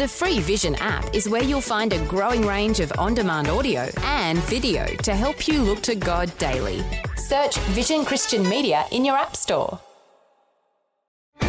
The free Vision app is where you'll find a growing range of on demand audio and video to help you look to God daily. Search Vision Christian Media in your App Store.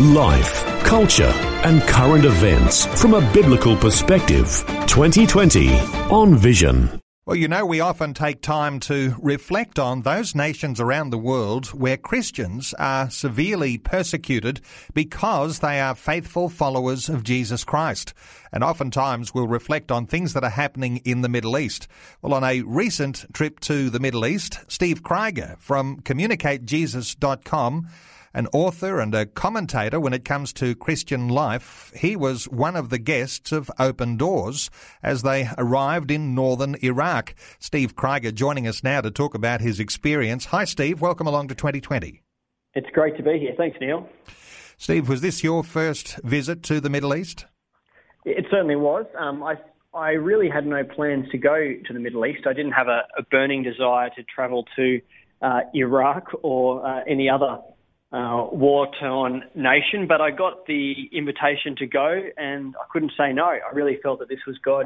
Life, culture, and current events from a biblical perspective. 2020 on Vision. Well, you know, we often take time to reflect on those nations around the world where Christians are severely persecuted because they are faithful followers of Jesus Christ. And oftentimes we'll reflect on things that are happening in the Middle East. Well, on a recent trip to the Middle East, Steve Kryger from CommunicateJesus.com an author and a commentator when it comes to Christian life. He was one of the guests of Open Doors as they arrived in northern Iraq. Steve Kryger joining us now to talk about his experience. Hi, Steve. Welcome along to 2020. It's great to be here. Thanks, Neil. Steve, was this your first visit to the Middle East? It certainly was. Um, I I really had no plans to go to the Middle East. I didn't have a, a burning desire to travel to uh, Iraq or uh, any other uh, war-torn nation. But I got the invitation to go, and I couldn't say no. I really felt that this was God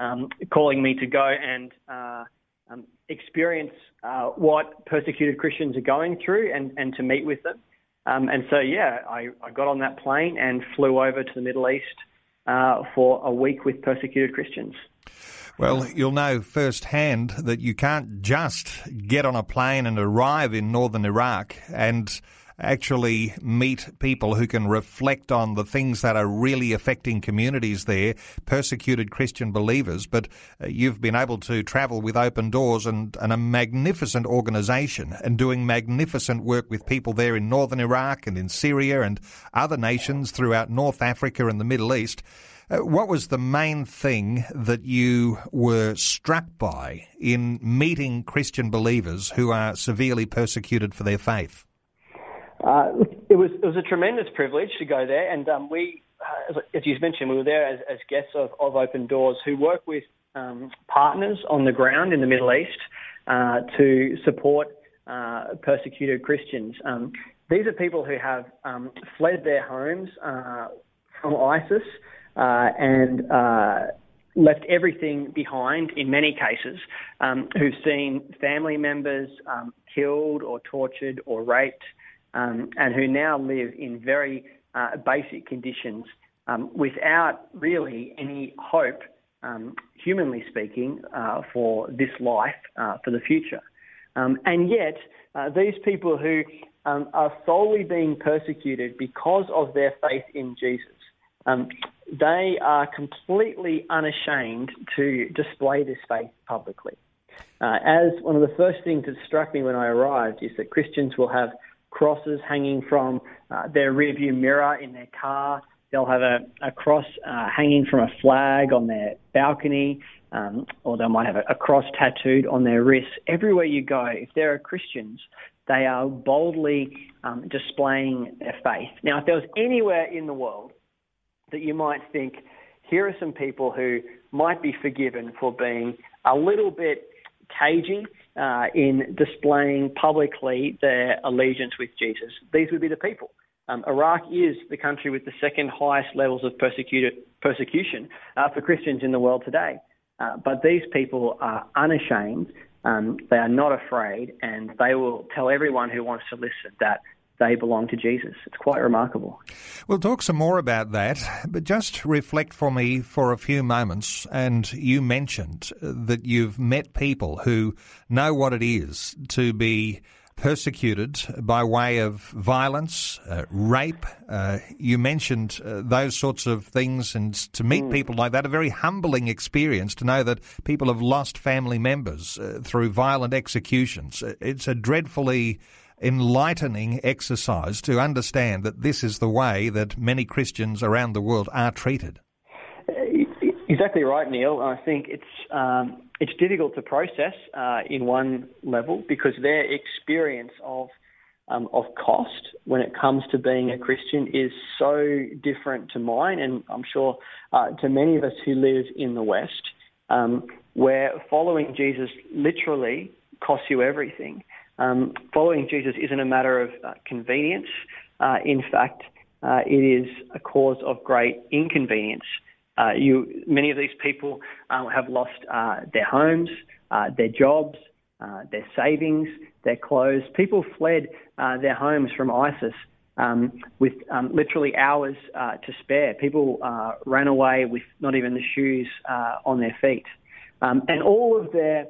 um, calling me to go and uh, um, experience uh, what persecuted Christians are going through, and, and to meet with them. Um, and so, yeah, I, I, got on that plane and flew over to the Middle East uh, for a week with persecuted Christians. Well, you'll know firsthand that you can't just get on a plane and arrive in northern Iraq and actually meet people who can reflect on the things that are really affecting communities there, persecuted Christian believers. But uh, you've been able to travel with Open Doors and, and a magnificent organisation and doing magnificent work with people there in northern Iraq and in Syria and other nations throughout North Africa and the Middle East. Uh, what was the main thing that you were struck by in meeting Christian believers who are severely persecuted for their faith? Uh, it was it was a tremendous privilege to go there, and um, we, uh, as you mentioned, we were there as, as guests of, of Open Doors, who work with um, partners on the ground in the Middle East uh, to support uh, persecuted Christians. Um, these are people who have um, fled their homes uh, from ISIS and left everything behind in many cases, um, who've seen family members um, killed or tortured or raped um, and who now live in very uh, basic conditions um, without really any hope, um, humanly speaking, uh, for this life, uh, for the future. Um, and yet, uh, these people who um, are solely being persecuted because of their faith in Jesus, um, they are completely unashamed to display this faith publicly. Uh, as one of the first things that struck me when I arrived is that Christians will have crosses hanging from uh, their rearview mirror in their car. They'll have a, a cross uh, hanging from a flag on their balcony, um, or they might have a, a cross tattooed on their wrists. Everywhere you go, if there are Christians, they are boldly um, displaying their faith. Now, if there was anywhere in the world that you might think, here are some people who might be forgiven for being a little bit cagey uh, in displaying publicly their allegiance with Jesus. These would be the people. Um, Iraq is the country with the second highest levels of persecution uh, for Christians in the world today. Uh, but these people are unashamed, um, they are not afraid, and they will tell everyone who wants to listen that they belong to Jesus. It's quite remarkable. We'll talk some more about that, but just reflect for me for a few moments. And you mentioned that you've met people who know what it is to be persecuted by way of violence, uh, rape. Uh, you mentioned uh, those sorts of things, and to meet mm. people like that, a very humbling experience to know that people have lost family members uh, through violent executions. It's a dreadfully enlightening exercise to understand that this is the way that many Christians around the world are treated. Exactly right, Neil. I think it's um, it's difficult to process uh, in one level because their experience of um, of cost when it comes to being a Christian is so different to mine, and I'm sure uh, to many of us who live in the West, um, where following Jesus literally costs you everything. Um, following Jesus isn't a matter of uh, convenience. Uh, in fact, uh, it is a cause of great inconvenience. Uh, you, many of these people uh, have lost uh, their homes, uh, their jobs, their savings, their clothes. People fled their homes from ISIS um, with um, literally hours to spare. People ran away with not even the shoes on their feet. Um, and all of their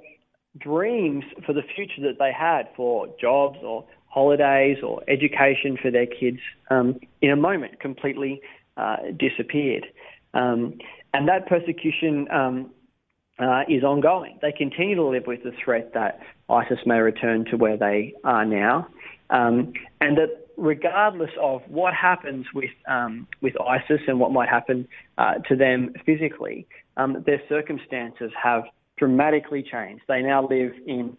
dreams for the future that they had for jobs or holidays or education for their kids um, in a moment completely uh, disappeared. Um, and that persecution um, uh, is ongoing. They continue to live with the threat that ISIS may return to where they are now, um, and that regardless of what happens with um, with ISIS and what might happen uh, to them physically, um, their circumstances have dramatically changed. They now live in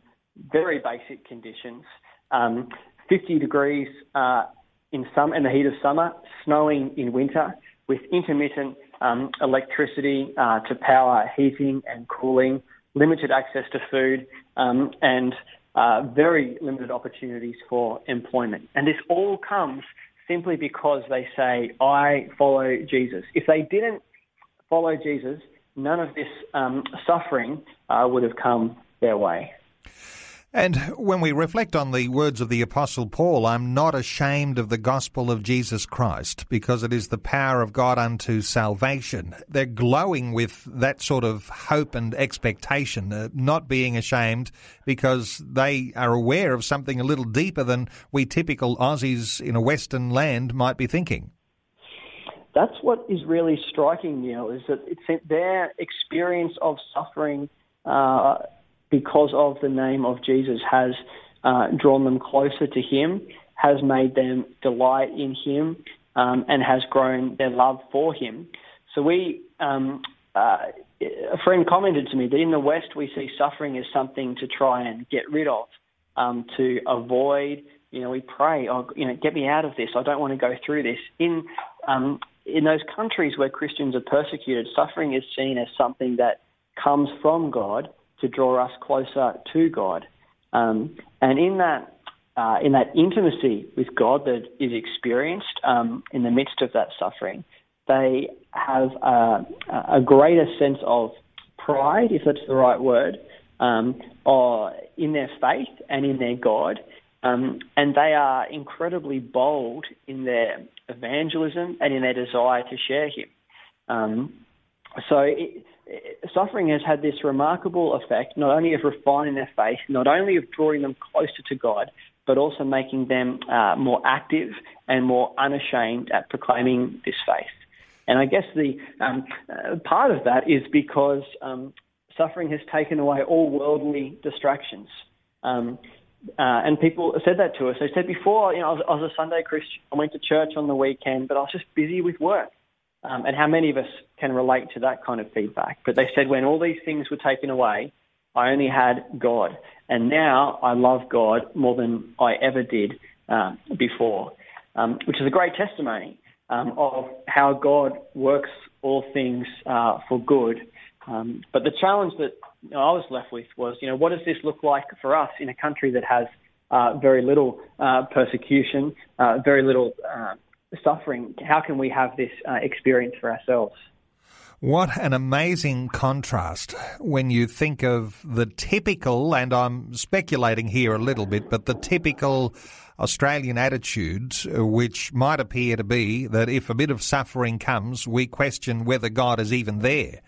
very basic conditions, um, 50 degrees uh, in some in the heat of summer, snowing in winter, with intermittent um, electricity uh, to power heating and cooling, limited access to food, um, and uh, very limited opportunities for employment. And this all comes simply because they say, I follow Jesus. If they didn't follow Jesus, none of this um, suffering uh, would have come their way. And when we reflect on the words of the Apostle Paul, I'm not ashamed of the gospel of Jesus Christ because it is the power of God unto salvation. They're glowing with that sort of hope and expectation, uh, not being ashamed because they are aware of something a little deeper than we typical Aussies in a Western land might be thinking. That's what is really striking, Neil, is that it's their experience of suffering. Uh, because of the name of Jesus, has uh, drawn them closer to Him, has made them delight in Him, um, and has grown their love for Him. So we, um, uh, a friend commented to me that in the West we see suffering as something to try and get rid of, um, to avoid. You know, we pray, oh, you know, get me out of this. I don't want to go through this. In um, in those countries where Christians are persecuted, suffering is seen as something that comes from God to draw us closer to God. Um, and in that, uh, in that intimacy with God that is experienced um, in the midst of that suffering, they have a, a greater sense of pride, if that's the right word, um, or in their faith and in their God. Um, and they are incredibly bold in their evangelism and in their desire to share Him. Um, so it, suffering has had this remarkable effect, not only of refining their faith, not only of drawing them closer to God, but also making them uh, more active and more unashamed at proclaiming this faith. And I guess the um, uh, part of that is because um, suffering has taken away all worldly distractions. Um, uh, and people said that to us. They said before, you know, I was, I was a Sunday Christian. I went to church on the weekend, but I was just busy with work. Um, and how many of us can relate to that kind of feedback? But they said when all these things were taken away, I only had God. And now I love God more than I ever did um, before, um, which is a great testimony um, of how God works all things uh, for good. Um, but the challenge that I was left with was, you know, what does this look like for us in a country that has uh, very little uh, persecution, uh, very little uh, suffering, how can we have this uh, experience for ourselves? What an amazing contrast when you think of the typical, and I'm speculating here a little bit, but the typical Australian attitude, which might appear to be that if a bit of suffering comes, we question whether God is even there.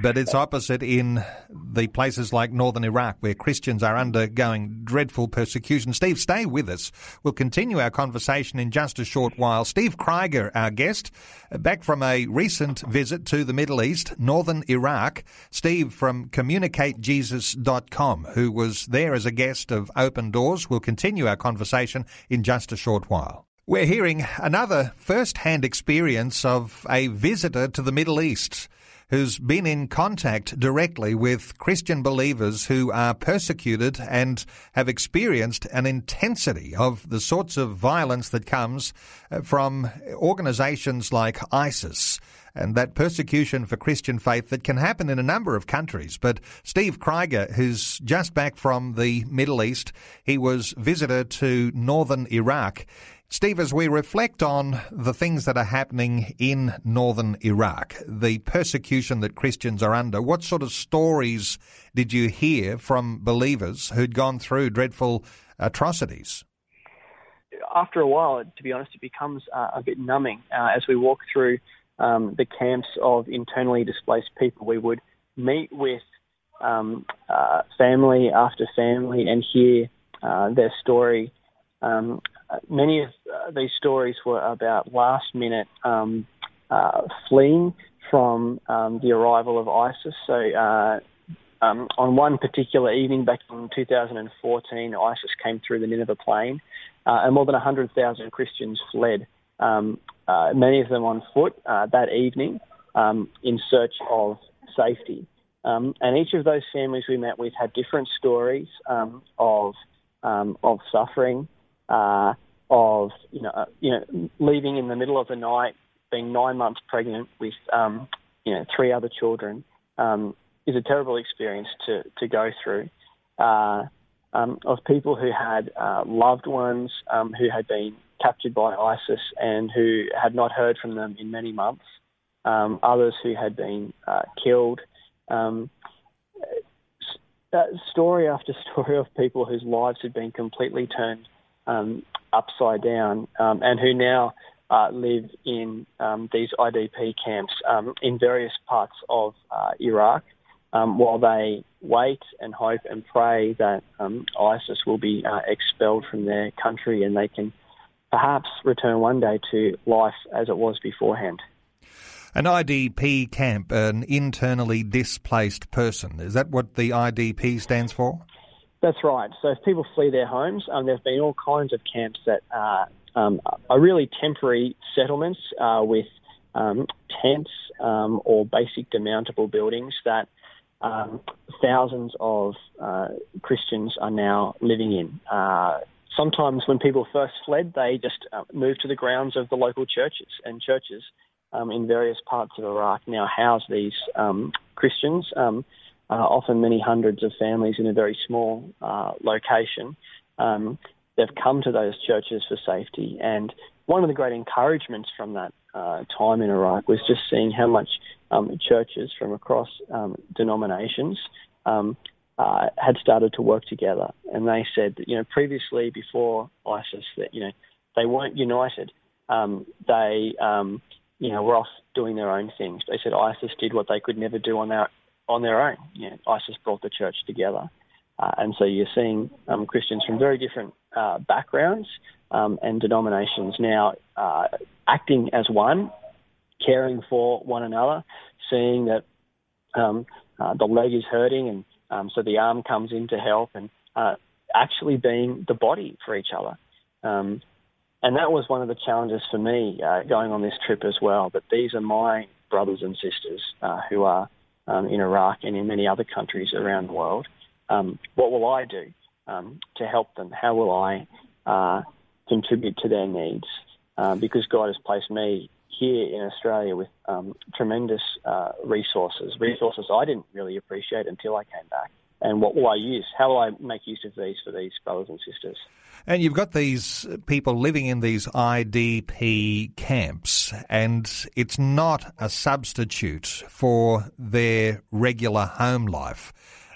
But it's opposite in the places like northern Iraq where Christians are undergoing dreadful persecution. Steve, stay with us. We'll continue our conversation in just a short while. Steve Kryger, our guest, back from a recent visit to the Middle East, northern Iraq. Steve from CommunicateJesus.com, who was there as a guest of Open Doors. We'll continue our conversation in just a short while. We're hearing another first hand experience of a visitor to the Middle East who's been in contact directly with Christian believers who are persecuted and have experienced an intensity of the sorts of violence that comes uh, from organizations like ISIS and that persecution for Christian faith that can happen in a number of countries. But Steve Kryger, who's just back from the Middle East, he was visitor to northern Iraq. Steve, as we reflect on the things that are happening in northern Iraq, the persecution that Christians are under, what sort of stories did you hear from believers who'd gone through dreadful atrocities? After a while, to be honest, it becomes uh, a bit numbing. Uh, as we walk through um, the camps of internally displaced people, we would meet with um, uh, family after family and hear uh, their story um, many of uh, these stories were about last minute um, uh, fleeing from um, the arrival of ISIS. So, uh, um, on one particular evening back in 2014, ISIS came through the Nineveh plain, uh, and more than 100,000 Christians fled, um, uh, many of them on foot uh, that evening um, in search of safety. Um, and each of those families we met with had different stories of of suffering, uh, of you know, uh, you know, leaving in the middle of the night, being nine months pregnant with um, you know three other children, um, is a terrible experience to to go through. Uh, um, of people who had uh, loved ones um, who had been captured by ISIS and who had not heard from them in many months. Um, others who had been uh, killed. Um, story after story of people whose lives had been completely turned um, upside down um, and who now uh, live in um, these IDP camps um, in various parts of uh, Iraq um, while they wait and hope and pray that um, ISIS will be uh, expelled from their country and they can perhaps return one day to life as it was beforehand. An IDP camp, an internally displaced person, is that what the IDP stands for? That's right. So if people flee their homes, um, there have been all kinds of camps that are, um, are really temporary settlements uh, with um, tents um, or basic demountable buildings that um, thousands of uh, Christians are now living in. Uh, sometimes when people first fled, they just uh, moved to the grounds of the local churches, and churches um, in various parts of Iraq now house these Christians uh, often many hundreds of families in a very small uh, location. Um, they've come to those churches for safety. And one of the great encouragements from that uh, time in Iraq was just seeing how much um, churches from across um, denominations um, uh, had started to work together. And they said that, you know, previously before ISIS, that, you know, they weren't united. Um, they, um, you know, were off doing their own things. They said ISIS did what they could never do on their on their own. You know, ISIS brought the church together. Uh, and so you're seeing um, Christians from very different uh, backgrounds um, and denominations now uh, acting as one, caring for one another, seeing that um, uh, the leg is hurting and um, so the arm comes in to help and uh, actually being the body for each other. Um, and that was one of the challenges for me uh, going on this trip as well, But these are my brothers and sisters who are um, in Iraq and in many other countries around the world. Um, what will I do um, to help them? How will I uh, contribute to their needs? Uh, because God has placed me here in Australia with um, tremendous uh, resources, resources I didn't really appreciate until I came back and what will I use? How will I make use of these for these brothers and sisters? And you've got these people living in these IDP camps, and it's not a substitute for their regular home life.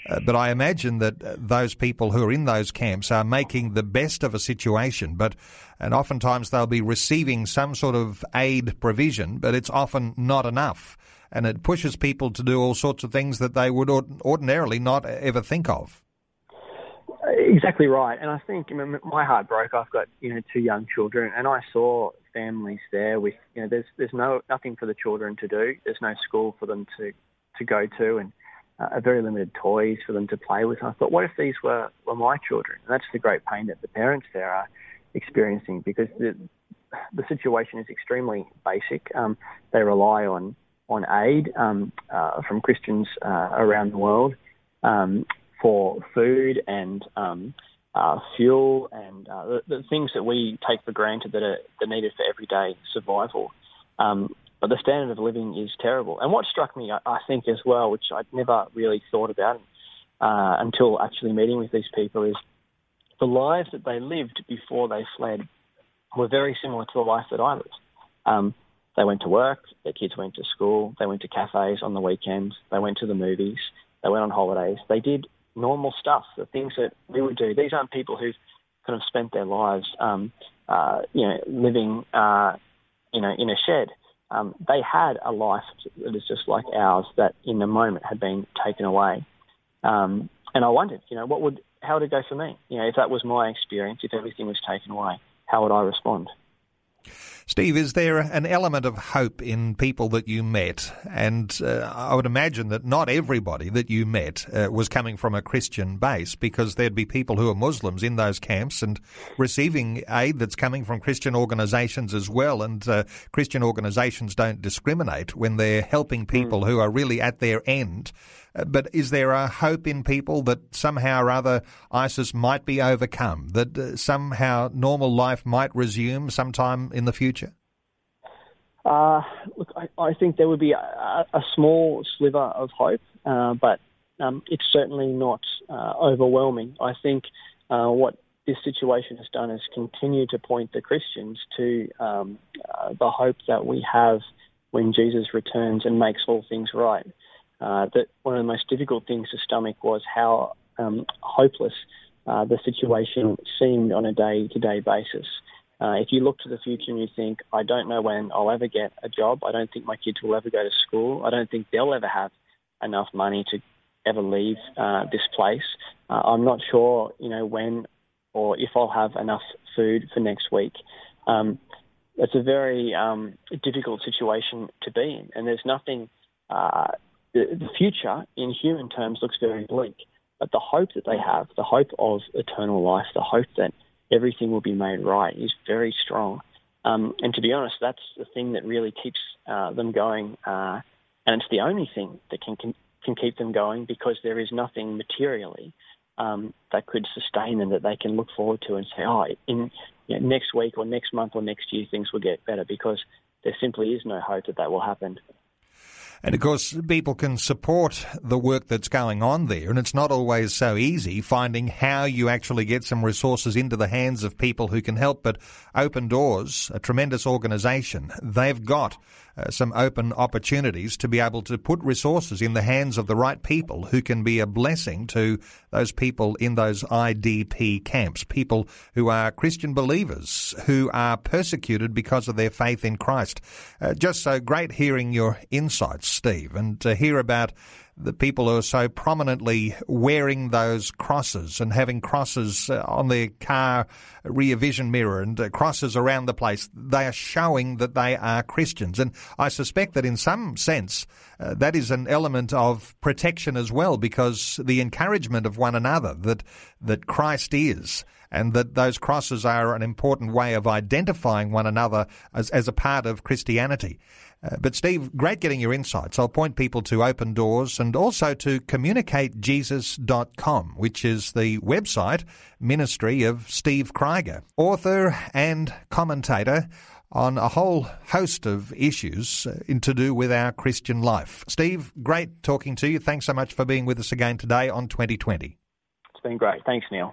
Uh, but I imagine that uh, those people who are in those camps are making the best of a situation, but and oftentimes they'll be receiving some sort of aid provision, but it's often not enough and it pushes people to do all sorts of things that they would ordinarily not ever think of. Exactly right, and I think I mean, my heart broke. I've got you know two young children, and I saw families there with you know there's there's no nothing for the children to do. There's no school for them to to go to, and uh, very limited toys for them to play with. I thought, what if these were were my children? And that's the great pain that the parents there are experiencing because the the situation is extremely basic. Um, they rely on on aid um, uh, from Christians uh, around the world um, for food and um, uh, fuel and uh, the, the, things that we take for granted that are, that needed for everyday survival. Um, but the standard of living is terrible. And what struck me, I, I think, as well, which I'd never really thought about uh, until actually meeting with these people, is the lives that they lived before they fled were very similar to the life that I lived. They went to work, their kids went to school, they went to cafes on the weekends, they went to the movies, they went on holidays. They did normal stuff, the things that we would do. These aren't people who've kind of spent their lives, um, uh, you know, living, uh, you know, in a shed. Um, they had a life that is just like ours that in the moment had been taken away. Um, and I wondered, you know, what would, how would it go for me? You know, if that was my experience, if everything was taken away, how would I respond? Steve, is there an element of hope in people that you met? And uh, I would imagine that not everybody that you met uh, was coming from a Christian base because there'd be people who are Muslims in those camps and receiving aid that's coming from Christian organisations as well. And uh, Christian organisations don't discriminate when they're helping people mm. who are really at their end. Uh, but is there a hope in people that somehow or other ISIS might be overcome, that uh, somehow normal life might resume sometime in the future? Uh, look, I, I, think there would be a, a small sliver of hope, uh, but um, it's certainly not uh, overwhelming. I think uh, what this situation has done is continue to point the Christians to um, the hope that we have when Jesus returns and makes all things right uh, that one of the most difficult things to stomach was how um, hopeless uh, the situation seemed on a day to day basis. Uh, if you look to the future and you think, I don't know when I'll ever get a job, I don't think my kids will ever go to school, I don't think they'll ever have enough money to ever leave uh, this place. Uh, I'm not sure, you know, when or if I'll have enough food for next week. Um, it's a very um, difficult situation to be in, and there's nothing uh, the, future in human terms looks very bleak. But the hope that they have, the hope of eternal life, the hope that everything will be made right is very strong. Um, and to be honest, that's the thing that really keeps uh, them going. Uh, and it's the only thing that can, can, can keep them going because there is nothing materially um, that could sustain them that they can look forward to and say, oh, in you know, next week or next month or next year things will get better because there simply is no hope that that will happen. And of course, people can support the work that's going on there, and it's not always so easy finding how you actually get some resources into the hands of people who can help. But Open Doors, a tremendous organisation, they've got uh, some open opportunities to be able to put resources in the hands of the right people who can be a blessing to those people in those IDP camps, people who are Christian believers who are persecuted because of their faith in Christ. Uh, just so great hearing your insights, Steve, and to hear about the people who are so prominently wearing those crosses and having crosses uh, on their car rear vision mirror and uh, crosses around the place, they are showing that they are Christians. And I suspect that in some sense, uh, that is an element of protection as well, because the encouragement of one another that, that Christ is and that those crosses are an important way of identifying one another as, as a part of Christianity. Uh, but Steve, great getting your insights. I'll point people to Open Doors and also to communicatejesus.com, which is the website ministry of Steve Kryger, author and commentator on a whole host of issues uh, in to do with our Christian life. Steve, great talking to you. Thanks so much for being with us again today on 2020. It's been great. Thanks, Neil.